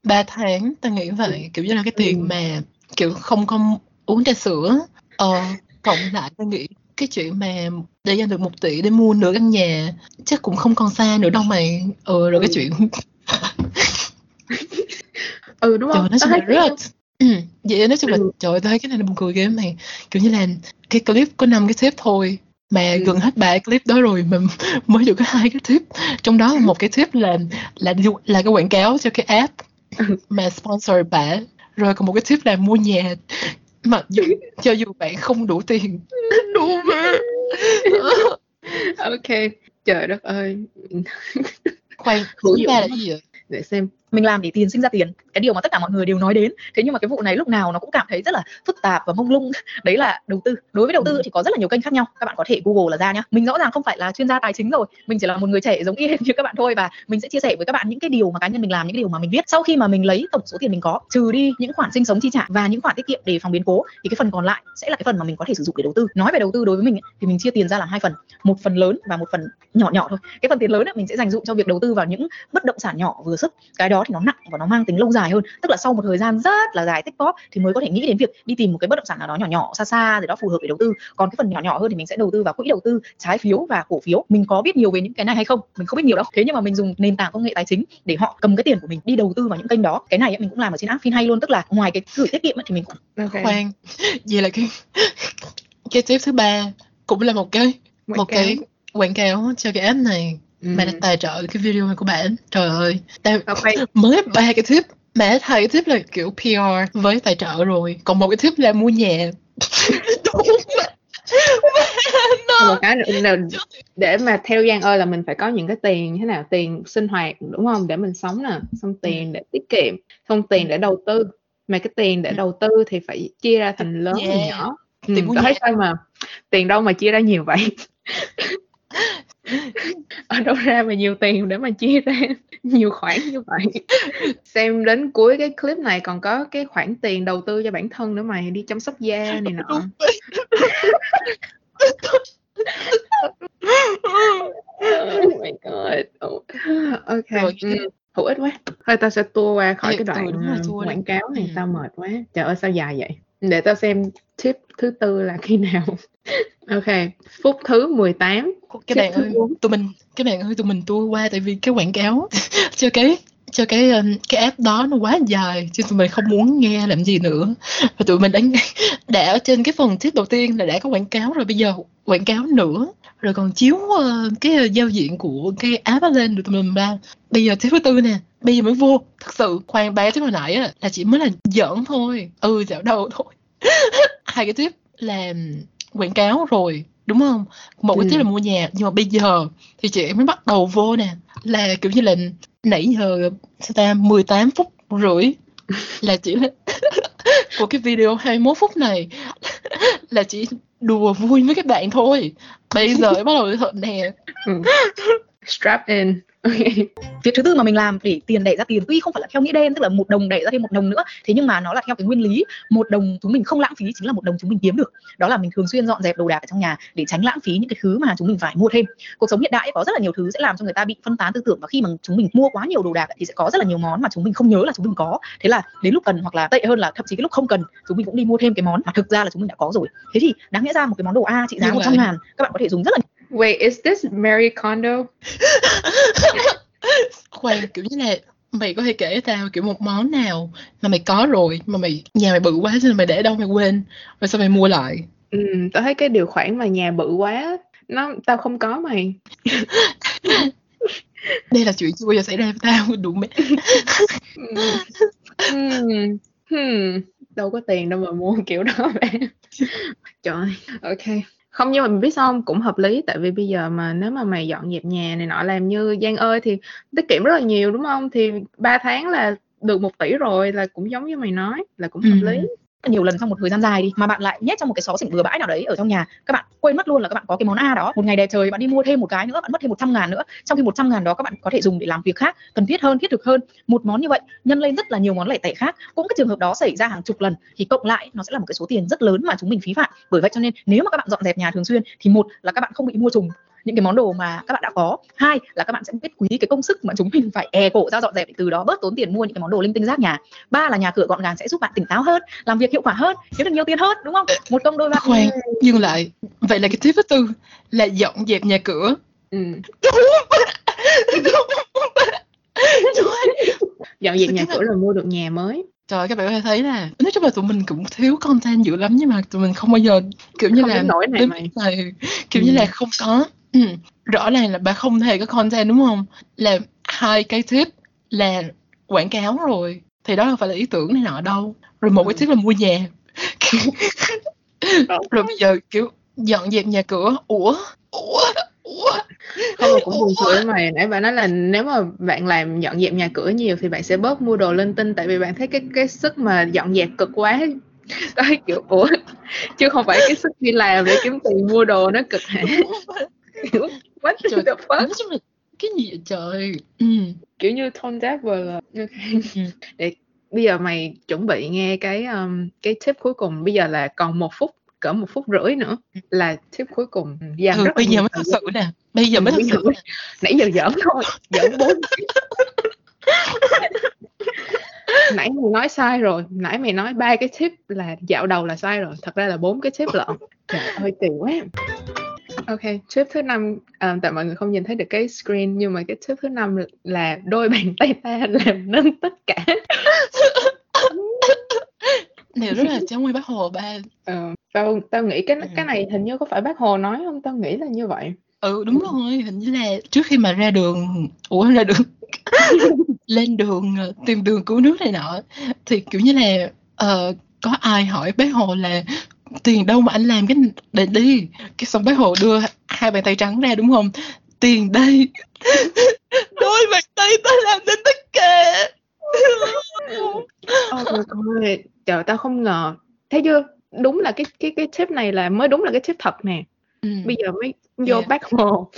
3 tháng ta nghĩ vậy kiểu như là cái Ừ. tiền mà kiểu không không uống trà sữa. Ờ, cộng lại ta nghĩ cái chuyện mà để dành được một tỷ để mua nửa căn nhà chắc cũng không còn xa nữa đâu mày. Ờ rồi cái Ừ. chuyện ừ đúng không? Tao là thấy rất Ừ, *clears throat* vậy nói chung là Ừ. trời ơi, tôi thấy cái này là buồn cười ghê mày. Kiểu như là cái clip có 5 cái tip thôi mà Ừ. gần hết ba cái clip đó rồi mà *laughs* mới được có hai cái tip trong đó là một cái tip là là là cái quảng cáo cho cái app Ừ. mà sponsor bả rồi còn một cái tip là mua nhà. Mặc dù cho dù bạn không đủ tiền. *laughs* Đủ mà. *laughs* Ok trời đất ơi. Khoan Hữu thứ dụng ba là quá. cái gì vậy? Để xem mình làm để tiền sinh ra tiền. Cái điều mà tất cả mọi người đều nói đến. Thế nhưng mà cái vụ này lúc nào nó cũng cảm thấy rất là phức tạp và mông lung. *laughs* Đấy là đầu tư. Đối với đầu tư thì có rất là nhiều kênh khác nhau. Các bạn có thể google là ra nhá. Mình rõ ràng không phải là chuyên gia tài chính rồi. Mình chỉ là một người trẻ giống y *laughs* như các bạn thôi và mình sẽ chia sẻ với các bạn những cái điều mà cá nhân mình làm những cái điều mà mình biết sau khi mà mình lấy tổng số tiền mình có trừ đi những khoản sinh sống chi trả và những khoản tiết kiệm để phòng biến cố thì cái phần còn lại sẽ là cái phần mà mình có thể sử dụng để đầu tư. Nói về đầu tư đối với mình ấy, thì mình chia tiền ra làm hai phần. Một phần lớn và một phần nhỏ nhỏ thôi. Cái phần tiền lớn ấy, mình sẽ dành dụng cho việc đầu tư vào những bất động sản nhỏ vừa sức. Cái đó thì nó nặng và nó mang tính lâu dài hơn. Tức là sau một thời gian rất là dài tích góp thì mới có thể nghĩ đến việc đi tìm một cái bất động sản nào đó nhỏ nhỏ xa xa rồi đó phù hợp để đầu tư. Còn cái phần nhỏ nhỏ hơn thì mình sẽ đầu tư vào quỹ đầu tư trái phiếu và cổ phiếu. Mình có biết nhiều về những cái này hay không? Mình không biết nhiều đâu. Thế nhưng mà mình dùng nền tảng công nghệ tài chính để họ cầm cái tiền của mình đi đầu tư vào những kênh đó. Cái này mình cũng làm ở trên app hay luôn. Tức là ngoài cái gửi tiết kiệm thì mình cũng ok. khoan. Vậy là cái cái tip thứ ba cũng là một cái một cáo. cái quảng cáo cho cái app này Ừ. mà đã tài trợ cái video này của bạn. Trời ơi. Tao ok *laughs* mới ba cái tip mà hai cái tip là kiểu PR với tài trợ rồi. Còn một cái tip là mua nhà. *laughs* Đúng mà. một cái là để mà theo Giang ơi là mình phải có những cái tiền như thế nào tiền sinh hoạt đúng không? Để mình sống nè. Xong tiền để tiết kiệm xong tiền để đầu tư. Mà cái tiền để Ừ. đầu tư thì phải chia ra thành lớn và Nhà. nhỏ. Ừ, Tiền thấy sao mà tiền đâu mà chia ra nhiều vậy *laughs* *laughs* ở đâu ra mà nhiều tiền để mà chia ra nhiều khoản như vậy xem đến cuối cái clip này còn có cái khoản tiền đầu tư cho bản thân nữa mày đi chăm sóc da này nọ oh my god oh. ok ừ. hữu ích quá thôi tao sẽ tua qua khỏi Ê, cái ừ, đoạn đi. quảng cáo này Ừ. tao mệt quá trời ơi sao dài vậy để tao xem tip thứ tư là khi nào. *laughs* Ok phút thứ 18 cái bạn ơi tụi mình cái bạn ơi tụi mình tua qua tại vì cái quảng cáo *laughs* cho cái cho cái um, cái app đó nó quá dài chứ tụi mình không muốn nghe làm gì nữa. Và tụi mình đã *laughs* đã ở trên cái phần tip đầu tiên là đã có quảng cáo rồi bây giờ quảng cáo nữa. Rồi còn chiếu ờ, cái giao diện của cái app lên rồi tụi mình ra bây giờ tip thứ tư nè bây giờ mới vô thật sự khoan ba tip hồi nãy á là chỉ mới là giỡn thôi. Ừ dạo đầu thôi. *laughs* Hai cái tip là quảng cáo rồi đúng không? Một cái Ừ. tip là mua nhà. Nhưng mà bây giờ thì chị em mới bắt đầu vô nè. Là kiểu như là nãy giờ sao ta 18 phút rưỡi *laughs* là chỉ là *laughs* của cái video 21 phút này là chỉ đùa vui với các bạn thôi. Bây giờ bắt đầu thật nè. Ừ. strap in việc thứ tư mà mình làm để tiền đẻ ra tiền tuy không phải là theo nghĩa đen tức là một đồng đẻ ra thêm một đồng nữa thế nhưng mà nó là theo cái nguyên lý một đồng chúng mình không lãng phí chính là một đồng chúng mình kiếm được. Đó là mình thường xuyên dọn dẹp đồ đạc ở trong nhà để tránh lãng phí những cái thứ mà chúng mình phải mua thêm. Cuộc sống hiện đại có rất là nhiều thứ sẽ làm cho người ta bị phân tán tư tưởng và khi mà chúng mình mua quá nhiều đồ đạc thì sẽ có rất là nhiều món mà chúng mình không nhớ là chúng mình có. Thế là đến lúc cần hoặc là tệ hơn là thậm chí cái lúc không cần chúng mình cũng đi mua thêm cái món mà thực ra là chúng mình đã có rồi. Thế thì đáng lẽ ra một cái món đồ A trị giá Nhưng 100 lại- ngàn các bạn có thể dùng rất là Wait, is this Mary Kondo? *laughs* khoan kiểu như là mày có thể kể tao kiểu một món nào mà mày có rồi mà mày nhà mày bự quá cho nên mày để đâu mày quên rồi sao mày mua lại Ừ, tao thấy cái điều khoản mà nhà bự quá nó tao không có mày đây là chuyện chưa bao giờ xảy ra với tao đủ mẹ Ừ. Hmm. Hmm. đâu có tiền đâu mà mua kiểu đó bạn trời ơi, ok không nhưng mà mình biết sao không? Cũng hợp lý tại vì bây giờ mà nếu mà mày dọn dẹp nhà này nọ làm như Giang ơi thì tiết kiệm rất là nhiều đúng không? Thì 3 tháng là được một tỷ rồi là cũng giống như mày nói là cũng hợp Ừ. lý nhiều lần trong một thời gian dài đi, mà bạn lại nhét trong một cái xó xỉnh bừa bãi nào đấy ở trong nhà. Các bạn quên mất luôn là các bạn có cái món A đó. Một ngày đẹp trời bạn đi mua thêm một cái nữa, bạn mất thêm 100 ngàn nữa. Trong khi 100 ngàn đó các bạn có thể dùng để làm việc khác, cần thiết hơn, thiết thực hơn. Một món như vậy nhân lên rất là nhiều món lẻ tẻ khác. Cũng cái trường hợp đó xảy ra hàng chục lần, thì cộng lại nó sẽ là một cái số tiền rất lớn mà chúng mình phí phạm. Bởi vậy cho nên nếu mà các bạn dọn dẹp nhà thường xuyên, thì một là các bạn không bị mua trùng những cái món đồ mà các bạn đã có. Hai là các bạn sẽ biết quý cái công sức mà chúng mình phải e cổ ra dọn dẹp để từ đó bớt tốn tiền mua những cái món đồ linh tinh rác nhà. Ba là nhà cửa gọn gàng sẽ giúp bạn tỉnh táo hơn làm việc hiệu quả hơn kiếm được nhiều tiền hơn đúng không? Một công đôi ba khoan dừng lại vậy là cái tip thứ tư là dọn dẹp nhà cửa. Ừ. *laughs* dọn dẹp nhà cửa là mua được nhà mới. Trời các bạn có thể thấy là nói chung là tụi mình cũng thiếu content dữ lắm nhưng mà tụi mình không bao giờ kiểu như Không là nỗi này này kiểu Ừ. như là không có ừ. *clears throat* rõ ràng là bà không hề có content đúng không? Là hai cái tip là quảng cáo rồi thì đó đâu phải là ý tưởng này nọ đâu. Rồi một cái Ừ. tip là mua nhà. *laughs* Đó. *laughs* rồi bây giờ kiểu dọn dẹp nhà cửa. Ủa? Ủa? Ủa? Không mà cũng buồn cười mày nãy bạn nói là nếu mà bạn làm dọn dẹp nhà cửa nhiều thì bạn sẽ bớt mua đồ linh tinh tại vì bạn thấy cái cái sức mà dọn dẹp cực quá. *laughs* Cái kiểu ủa? Chứ không phải cái sức đi làm để kiếm tiền mua đồ nó cực hả kiểu what Trời, the fuck? nói chung là cái gì trời? Ừ. kiểu như Tom Dabber là ok. Ừ. để bây giờ mày chuẩn bị nghe cái um, cái tip cuối cùng. Bây giờ là còn một phút cỡ một phút rưỡi nữa là tip cuối cùng. Dành ừ, rất là bây giờ mới thật sự nè. Bây giờ Ừ, mới thật sự nè nãy giờ giỡn thôi. Giỡn bốn *laughs* nãy mày nói sai rồi. Nãy mày nói ba cái tip là dạo đầu là sai rồi. Thật ra là bốn cái tip lận. Trời ơi kỳ quá ok tip thứ năm à, tại mọi người không nhìn thấy được cái screen nhưng mà cái tip thứ năm là đôi bàn tay ta *laughs* làm nên tất cả. Này rất là cháu nguyên bác hồ ba. Ờ, tao tao nghĩ cái Ừ. cái này hình như có phải bác hồ nói không? Tao nghĩ là như vậy. Ừ đúng rồi hình như là trước khi mà ra đường ủa ra đường *laughs* lên đường ờ, tìm đường cứu nước này nọ thì kiểu như là ờ, có ai hỏi bác hồ là tiền đâu mà anh làm cái để đi. Cái xong bác hồ đưa hai bàn tay trắng ra đúng không? Tiền đây. *laughs* Đôi bàn tay ta làm nên tất cả. Ôi trời tao không ngờ. Thấy chưa? Đúng là cái cái cái tip này là mới đúng là cái tip thật nè. Ừ. bây giờ mới vô Yeah. bác hồ.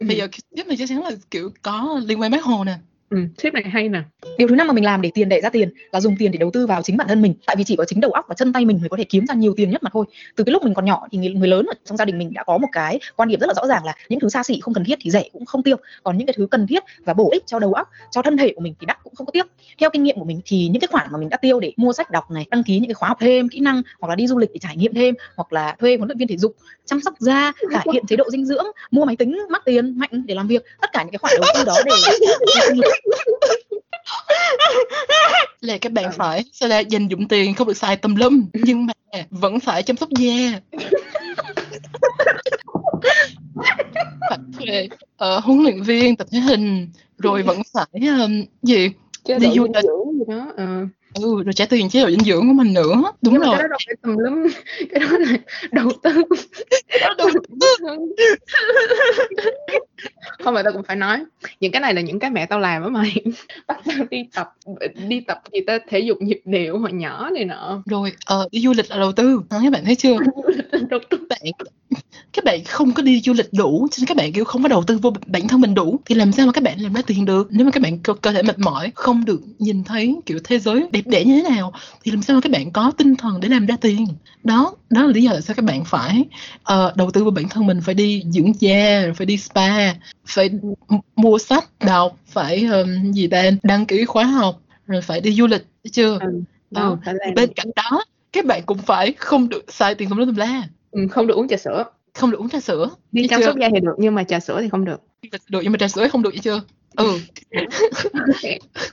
Bây giờ cái tiếp này chắc chắn là kiểu có liên quan bác hồ nè ừ, tip này hay nè. Điều thứ năm mà mình làm để tiền đẻ ra tiền là dùng tiền để đầu tư vào chính bản thân mình. Tại vì chỉ có chính đầu óc và chân tay mình mới có thể kiếm ra nhiều tiền nhất mà thôi. Từ cái lúc mình còn nhỏ thì người, người lớn ở trong gia đình mình đã có một cái quan điểm rất là rõ ràng là những thứ xa xỉ không cần thiết thì rẻ cũng không tiêu. Còn những cái thứ cần thiết và bổ ích cho đầu óc cho thân thể của mình thì đắt cũng không có tiếc. Theo kinh nghiệm của mình thì những cái khoản mà mình đã tiêu để mua sách đọc này đăng ký những cái khóa học thêm kỹ năng hoặc là đi du lịch để trải nghiệm thêm hoặc là thuê huấn luyện viên thể dục chăm sóc da cải thiện chế độ dinh dưỡng mua máy tính mắc tiền mạnh để làm việc. Tất cả những cái khoản đầu tư đó đều *laughs* là các bạn Ừ. phải sao là dành dụng tiền không được xài tùm lum nhưng mà vẫn phải chăm sóc da phải thuê ờ, huấn luyện viên tập thể hình rồi vẫn phải um, gì chế Đi du lịch. gì đó ờ. Ừ rồi trả tiền chế độ dinh dưỡng của mình nữa. Đúng Nhưng rồi. cái đó đâu phải tùm lum. *laughs* Cái đó là đầu tư. *laughs* Không mà tao cũng phải nói những cái này là những cái mẹ tao làm á mày. *laughs* Bắt tao đi tập đi tập gì ta thể dục nhịp điệu hồi nhỏ này nọ. Rồi ờ, đi du lịch là đầu tư. Đó, các bạn thấy chưa? Đầu tư. Bạn các bạn không có đi du lịch đủ cho nên các bạn kiểu không có đầu tư vô bản thân mình đủ thì làm sao mà các bạn làm ra tiền được? Nếu mà các bạn cơ, cơ thể mệt mỏi không được nhìn thấy kiểu thế giới đẹp đẽ như thế nào thì làm sao mà các bạn có tinh thần để làm ra tiền? Đó đó là lý do tại sao các bạn phải uh, đầu tư vào bản thân mình phải đi dưỡng da phải đi spa phải mua sách đọc phải um, gì ta đăng ký khóa học rồi phải đi du lịch chưa? Ừ, ừ. bên cạnh đó các bạn cũng phải không được xài tiền tùm lum tùm la ừ, không được uống trà sữa không được uống trà sữa đi chăm sóc da thì được nhưng mà trà sữa thì không được được nhưng mà trà sữa không được vậy chưa ừ *laughs*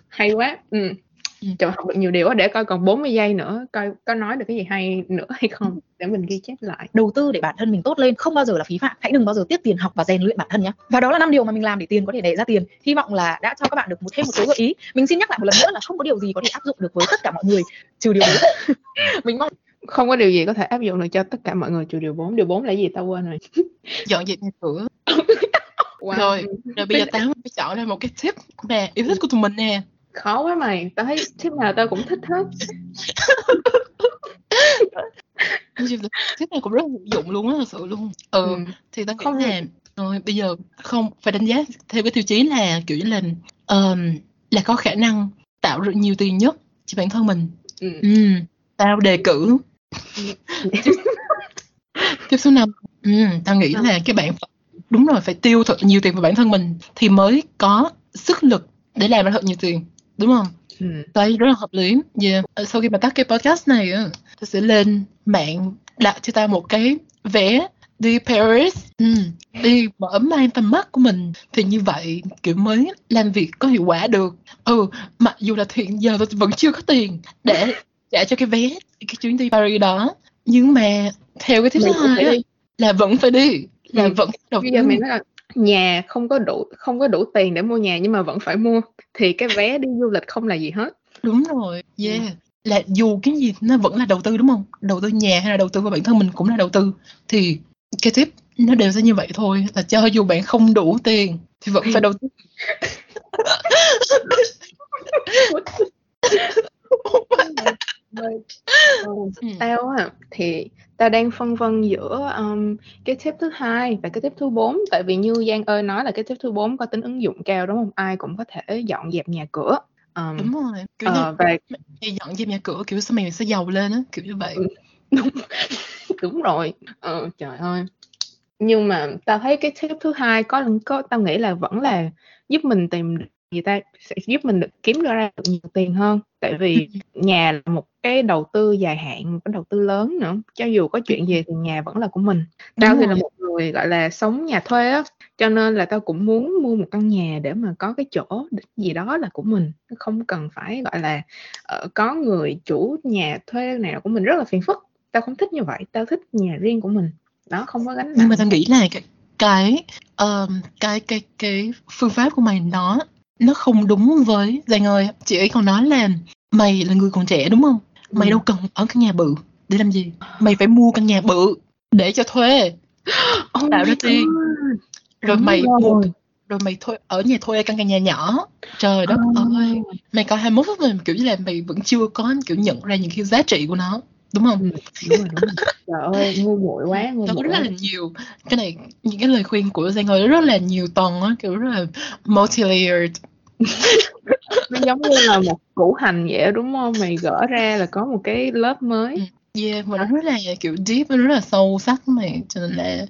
hay quá ừ Ừ. Trời học được nhiều điều để coi còn 40 giây nữa coi có nói được cái gì hay nữa hay không để mình ghi chép lại. Đầu tư để bản thân mình tốt lên không bao giờ là phí phạm. Hãy đừng bao giờ tiết tiền học và rèn luyện bản thân nhé. Và đó là năm điều mà mình làm để tiền có thể đẻ ra tiền. Hy vọng là đã cho các bạn được một thêm một số gợi ý. Mình xin nhắc lại một lần nữa là không có điều gì có thể áp dụng được với tất cả mọi người trừ điều đấy. *laughs* mình mong không có điều gì có thể áp dụng được cho tất cả mọi người trừ điều 4 điều 4 là gì? Tao quên rồi. *laughs* Dọn dẹp nhà cửa. *laughs* Wow. rồi rồi bây giờ tao phải chọn ra một cái tip nè yêu thích của tụi mình nè. Khó quá mày. Tao thấy tip nào tao cũng thích hết. Tip này cũng rất hữu dụng luôn á thật sự luôn. Ừ, ừ. thì tao nghĩ không là rồi bây giờ không phải đánh giá theo cái tiêu chí là kiểu như là um, là có khả năng tạo được nhiều tiền nhất cho bản thân mình. Ừ. Ừ, tao đề cử tiếp số 5 ừ, tao nghĩ là cái bạn đúng rồi phải tiêu thật nhiều tiền vào bản thân mình thì mới có sức lực để làm ra thật nhiều tiền đúng không ừ. Đấy, rất là hợp lý yeah. Ờ, sau khi mà tắt cái podcast này tôi sẽ lên mạng đặt cho tao một cái vé đi Paris ừ. đi mở mang tầm mắt của mình thì như vậy kiểu mới làm việc có hiệu quả được ừ mặc dù là hiện giờ tôi vẫn chưa có tiền để trả cho cái vé cái chuyến đi Paris đó. Nhưng mà theo cái thứ hai á, là vẫn phải đi là ừ. vẫn đầu bây giờ mình nói là nhà không có đủ không có đủ tiền để mua nhà nhưng mà vẫn phải mua thì cái vé đi du lịch không là gì hết. Đúng rồi yeah. Là dù cái gì nó vẫn là đầu tư đúng không? Đầu tư nhà hay là đầu tư vào bản thân mình cũng là đầu tư. Thì cái tip nó đều sẽ như vậy thôi là cho dù bạn không đủ tiền thì vẫn phải đầu tư *laughs* *laughs* *laughs* ừ. tao á thì tao đang phân vân giữa um, cái tip thứ hai và cái tip thứ bốn. Tại vì như Giang ơi nói là cái tip thứ bốn có tính ứng dụng cao đúng không? Ai cũng có thể dọn dẹp nhà cửa. Um, đúng rồi. Kiểu uh, như và dọn dẹp nhà cửa kiểu sao mày sẽ giàu lên á kiểu như vậy. Ừ, *laughs* đúng đúng rồi. Ờ, trời ơi. Nhưng mà tao thấy cái tip thứ hai có có tao nghĩ là vẫn là giúp mình tìm người ta sẽ giúp mình được kiếm ra được nhiều tiền hơn. Tại vì *laughs* nhà là một cái đầu tư dài hạn một cái đầu tư lớn nữa. Cho dù có chuyện gì thì nhà vẫn là của mình. Tao thì là một người gọi là sống nhà thuê á cho nên là tao cũng muốn mua một căn nhà để mà có cái chỗ gì đó là của mình. Không cần phải gọi là uh, có người chủ nhà thuê nào của mình rất là phiền phức. Tao không thích như vậy. Tao thích nhà riêng của mình. Đó không có gánh nặng nhưng mà tao nghĩ là cái cái um, cái cái cái phương pháp của mày nó nó không đúng với Giang ơi chị ấy còn nói là mày là người còn trẻ đúng không? Mày ừ. đâu cần ở căn nhà bự. Để làm gì? Mày phải mua căn nhà bự để cho thuê. *gasps* Oh tạo ra tiền. rồi đúng mày rồi. mua rồi. Mày thuê ở nhà thuê căn nhà nhỏ. Trời đất oh. ơi. Mày có 21 phút rồi kiểu như là mày vẫn chưa có kiểu nhận ra những cái giá trị của nó đúng không? Ừ, đúng rồi, đúng rồi. trời ơi ngu muội quá ngu muội rất là nhiều. Cái này những cái lời khuyên của Giang ơi rất là nhiều tầng á kiểu rất là multi-layered nó giống như là một củ hành vậy đúng không? Mày gỡ ra là có một cái lớp mới. Ừ, yeah mà nó rất là kiểu deep nó rất là sâu sắc mày. Cho nên là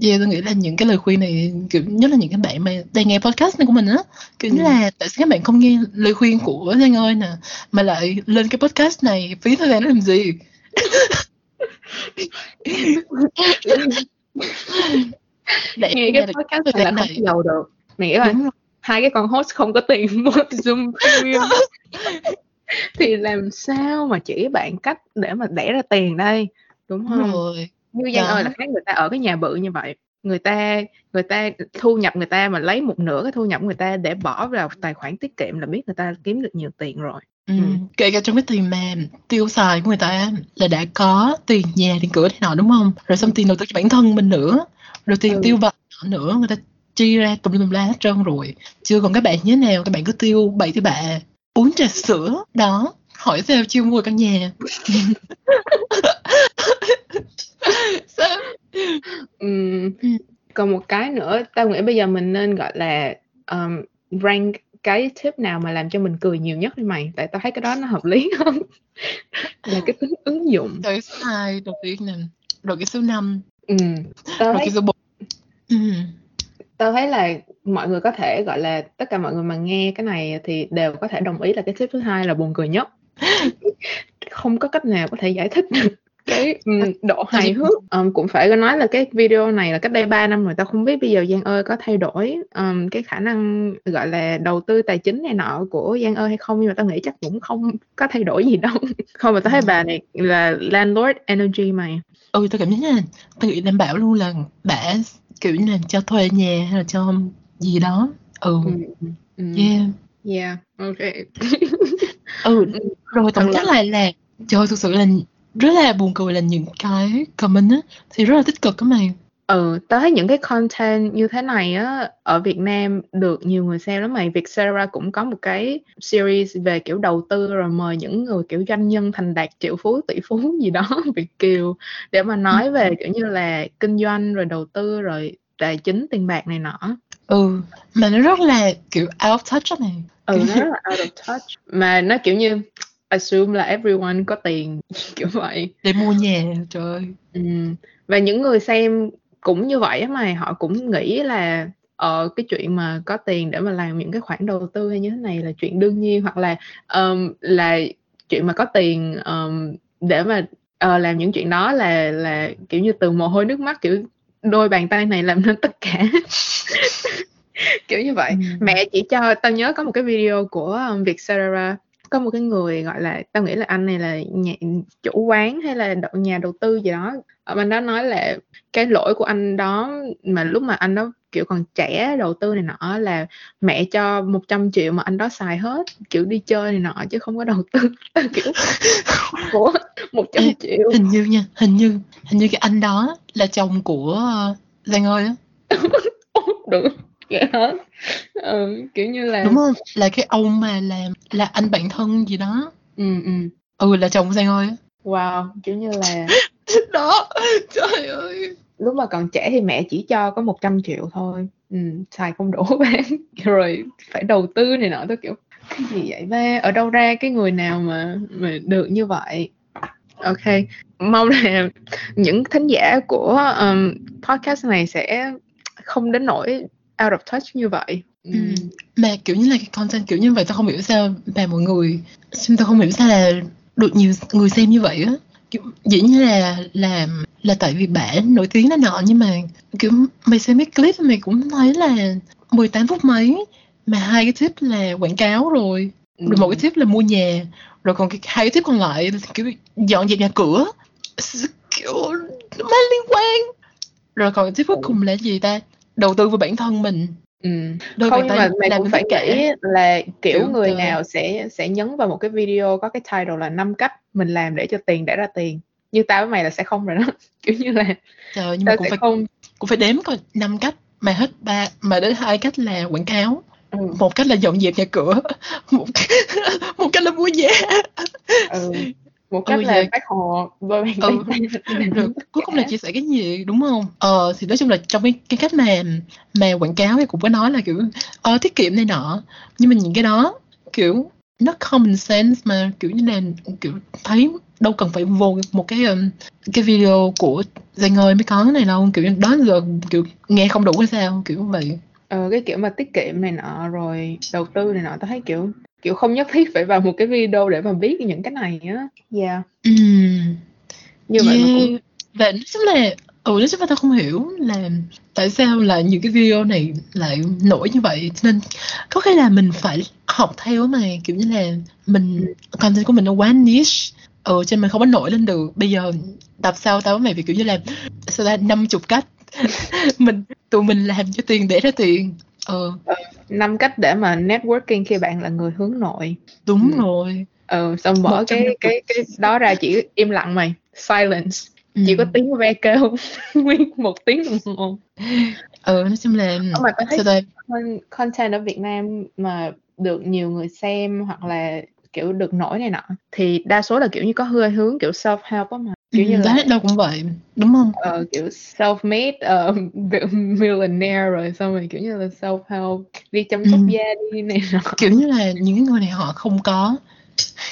yeah tôi nghĩ là những cái lời khuyên này kiểu nhất là những cái bạn mà đang nghe podcast này của mình á kiểu như ừ. là tại sao các bạn không nghe lời khuyên của Giang ơi nè mà lại lên cái podcast này phí thời gian làm gì? *laughs* Để nghe cái podcast này là không giàu được. Mày nghĩ rồi hai cái con host không có tiền *laughs* mua zoom premium thì làm sao mà chỉ bạn cách để mà đẻ ra tiền đây đúng không rồi như Giang ơi là khác người ta ở cái nhà bự như vậy người ta người ta thu nhập người ta mà lấy một nửa cái thu nhập người ta để bỏ vào tài khoản tiết kiệm là biết người ta kiếm được nhiều tiền rồi ừ. Ừ. kể cả trong cái tiền mà tiêu xài của người ta là đã có tiền nhà tiền cửa thế nào đúng không rồi xong tiền đầu tư cho bản thân mình nữa rồi tiền ừ. tiêu vặt nữa người ta chi ra tùm lum la hết trơn rồi chưa còn các bạn như thế nào các bạn cứ tiêu bảy tiêu bạ uống trà sữa đó hỏi sao chưa mua căn nhà *laughs* Ừ. còn một cái nữa, tao nghĩ bây giờ mình nên, gọi là, ờm, rank cái tip nào mà làm cho mình cười nhiều nhất đi mày, tại tao thấy cái đó nó hợp lý *laughs* hơn là cái tính ứng dụng. Cái số 2 đầu tiên nè, rồi cái số 5, Ừm, tao rồi thấy cái số 4. Ừm tao thấy là mọi người có thể, gọi là, tất cả mọi người mà nghe cái này thì đều có thể đồng ý là cái tip thứ hai là buồn cười nhất. *laughs* Không có cách nào có thể giải thích được cái, độ hài hước. Ờm, cũng phải nói là cái video này là cách đây 3 năm rồi, tao không biết bây giờ Giang ơi có thay đổi, ờm, cái khả năng, gọi là, đầu tư tài chính này nọ của Giang ơi hay không, nhưng mà tao nghĩ chắc cũng không có thay đổi gì đâu. *laughs* Không, mà tao thấy bà này là landlord energy mày. Ừ, tao cảm giác là tao nghĩ đảm bảo luôn là bả, kiểu như là, cho thuê nhà hay là cho gì đó. Ừ, ừm. yeah. Yeah, kê. Ừ, *laughs* rồi tổng kết là lại là trời, thực sự là rất là buồn cười là những cái comment á, thì rất là tích cực á mày. Ừ, tao thấy những cái content như thế này á, ở Việt Nam được nhiều người xem lắm mày. Vietcetera cũng có một cái series về, kiểu, đầu tư rồi mời những người, kiểu, doanh nhân thành đạt triệu phú, tỷ phú *laughs* gì đó, Việt kiều để mà nói về, kiểu như là, kinh doanh rồi đầu tư rồi tài chính tiền bạc này nọ. Ừ, mà nó rất là, kiểu, out of touch á mày. Ừ, nó rất là out of touch, mà nó, kiểu như, assume là everyone có tiền, *laughs* kiểu vậy. Để mua nhà, trời ơi. Ừm, và những người xem cũng như vậy á mày, họ cũng nghĩ là, ờ, cái chuyện mà có tiền để mà làm những cái khoản đầu tư hay như thế này là chuyện đương nhiên, hoặc là, ờm, là chuyện mà có tiền, ờm, để mà, ờ, làm những chuyện đó là là, kiểu như, từ mồ hôi nước mắt, kiểu, đôi bàn tay này làm nên tất cả. *laughs* Kiểu như vậy. Ừm. Mẹ chỉ cho tao nhớ có một cái video của, ờm, Vietcetera, có một cái người, gọi là, tao nghĩ là anh này là nhà chủ quán hay là đ nhà đầu tư gì đó, ờ, anh đó nói là cái lỗi của anh đó mà lúc mà anh đó, kiểu, còn trẻ đầu tư này nọ là mẹ cho 100.000.000 mà anh đó xài hết, kiểu, đi chơi này nọ chứ không có đầu tư. *laughs* Kiểu, ủa, Ê, 100.000.000? hình như nha, hình như hình như cái anh đó là chồng của, Giang ơi á. *laughs* Được, vậy hả? Ừ, kiểu như là Đúng hông? Là cái ông mà làm là anh bạn thân gì đó. Ừm, ừm. Ừ, là chồng của Giang ơi. Wow, kiểu như là *laughs* Đó, trời ơi! lúc mà còn trẻ thì mẹ chỉ cho có 100.000.000 thôi, ừm, xài không đủ *laughs* bán, rồi phải đầu tư này nọ, tao, kiểu, cái gì vậy ba? Ở đâu ra cái người nào mà mà được như vậy? Kê, mong là những thính giả của, ờm, podcast này sẽ không đến nỗi out of touch như vậy. Ừm, Ừm. mà, kiểu như là, cái content kiểu như vậy tao không hiểu sao mà mọi người xin tao không hiểu sao là được nhiều người xem như vậy á. Kiểu, dĩ nhiên là là là tại vì bả nổi tiếng này nọ, nhưng mà, kiểu, mày xem cái clip mày cũng thấy là 18 phút mấy, mà 2 cái tip là quảng cáo rồi, rồi 1 cái tip là mua nhà, rồi còn cái 2 cái tip còn lại là, kiểu, dọn dẹp nhà cửa. Kiểu, nó liên quan. Rồi còn cái tip cuối Ừ. cùng là gì ta? Đầu tư vào bản thân mình. Ừm, Đôi không nhưng mà mày cũng phải nghĩ là, kiểu, Kiểu, người ơi! nào sẽ sẽ nhấn vào một cái video có cái title là 5 cách mình làm để cho tiền đẻ ra tiền. Như tao với mày là sẽ không rồi đó, *laughs* kiểu như là, Trời nhưng mà cũng phải không cũng phải đếm coi 5 cách, mà hết 3 mà đến 2 cách là quảng cáo, Ừm. 1 cách là dọn dẹp nhà cửa, *laughs* một *laughs* một cách là mua nhà. Ừ, một Ừ, cách là vậy bác Hồ đôi bàn Ừ, *laughs* rồi cuối cùng là chia sẻ cái gì, đúng hông? Ờ, thì nói chung là trong cái cái cách mà mà quảng cáo thì cũng có nói là, kiểu, ờ, tiết kiệm này nọ, nhưng mà những cái đó, kiểu, nó common sense mà, kiểu như là, kiểu, thấy đâu cần phải vô một cái, ờm, cái video của Giang Ơi mới có cái này đâu, kiểu đó giờ, kiểu, nghe không đủ hay sao, kiểu vậy. Ờ, cái kiểu mà tiết kiệm này nọ, rồi đầu tư này nọ, tao thấy, kiểu kiểu, không nhất thiết phải vào một cái video để mà biết những cái này á. Yeah. Ừm. Như vậy mà cũng Yeah, và nói chung là ừ, nói chung là tao không hiểu là tại sao là những cái video này lại nổi như vậy, cho nên có khi là mình phải học theo á mày, kiểu như là, mình Ừm. content của mình nó quá niche, ừ, cho nên mình không có nổi lên được. Bây giờ tập sau tao với mày phải, kiểu như là, sao ta, 50 cách *laughs* mình tụi mình làm cho tiền đẻ ra tiền. Ừ. Ờ, 5 cách để mà networking khi bạn là người hướng nội. Đúng Ừm. rồi. Ừ, xong mở cái 150 cái cái đó ra chỉ im lặng mày, silence, chỉ có tiếng ve kêu *laughs* nguyên 1 tiếng đồng hồ. Ừ, nói chung là, mà thấy content ở Việt Nam mà được nhiều người xem hoặc là, kiểu, được nổi này nọ, thì đa số là, kiểu như, có hơi hướng, kiểu, self-help á mày. kiểu như ừ, là đấy đâu cũng vậy đúng không? Ờ, kiểu self-made ờ, *laughs* millionaire rồi xong rồi kiểu như là self-help đi chăm sóc Ừ. da đi này nọ. *laughs* Kiểu như là những người này họ không có.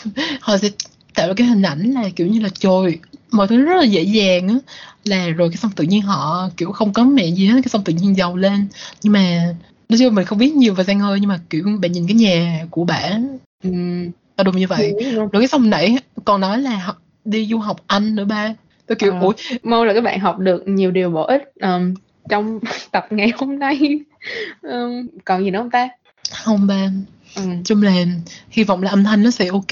*laughs* Họ sẽ tạo ra cái hình ảnh là kiểu như là trời mọi thứ rất là dễ dàng á. Là rồi cái xong tự nhiên họ kiểu không có mẹ gì hết cái xong tự nhiên giàu lên. Nhưng mà nói chung mình không biết nhiều về Giang ơi nhưng mà kiểu bạn nhìn cái nhà của ừ. Là đúng như vậy rồi cái xong nãy còn nói là họ đi du học Anh nữa ba tôi kiểu Ờ. ủa mong là các bạn học được nhiều điều bổ ích um, trong *laughs* tập ngày hôm nay um, còn gì nữa không ta không ba ừ. chung là hy vọng là âm thanh nó sẽ ok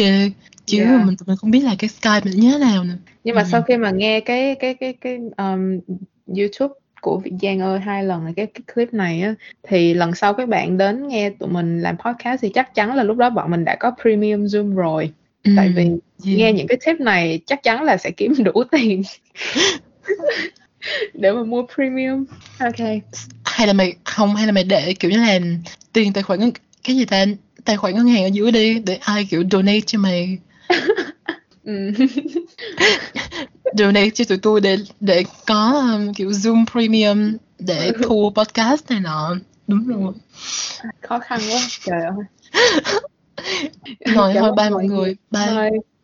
chứ Yeah. mình tụi mình không biết là cái Skype mình như thế nào nè nhưng mà Ừ. sau khi mà nghe cái cái cái cái um, YouTube của Việt Giang ơi hai lần là cái, cái clip này á. Thì lần sau các bạn đến nghe tụi mình làm podcast thì chắc chắn là lúc đó bọn mình đã có premium Zoom rồi. Tại Ừ, vì yeah. nghe những cái tip này chắc chắn là sẽ kiếm đủ *laughs* tiền *laughs* để mà mua premium. Ok. Hay là mày không hay là mày để kiểu như là tiền tài khoản cái gì ta tài khoản ngân hàng ở dưới đi để ai kiểu donate cho mày *laughs* ừ. donate cho tụi tôi để để có um, kiểu Zoom premium để thu podcast này nọ. Đúng rồi. Khó khăn quá trời ơi. Rồi Cảm thôi mọi mọi người. Bye. Bye.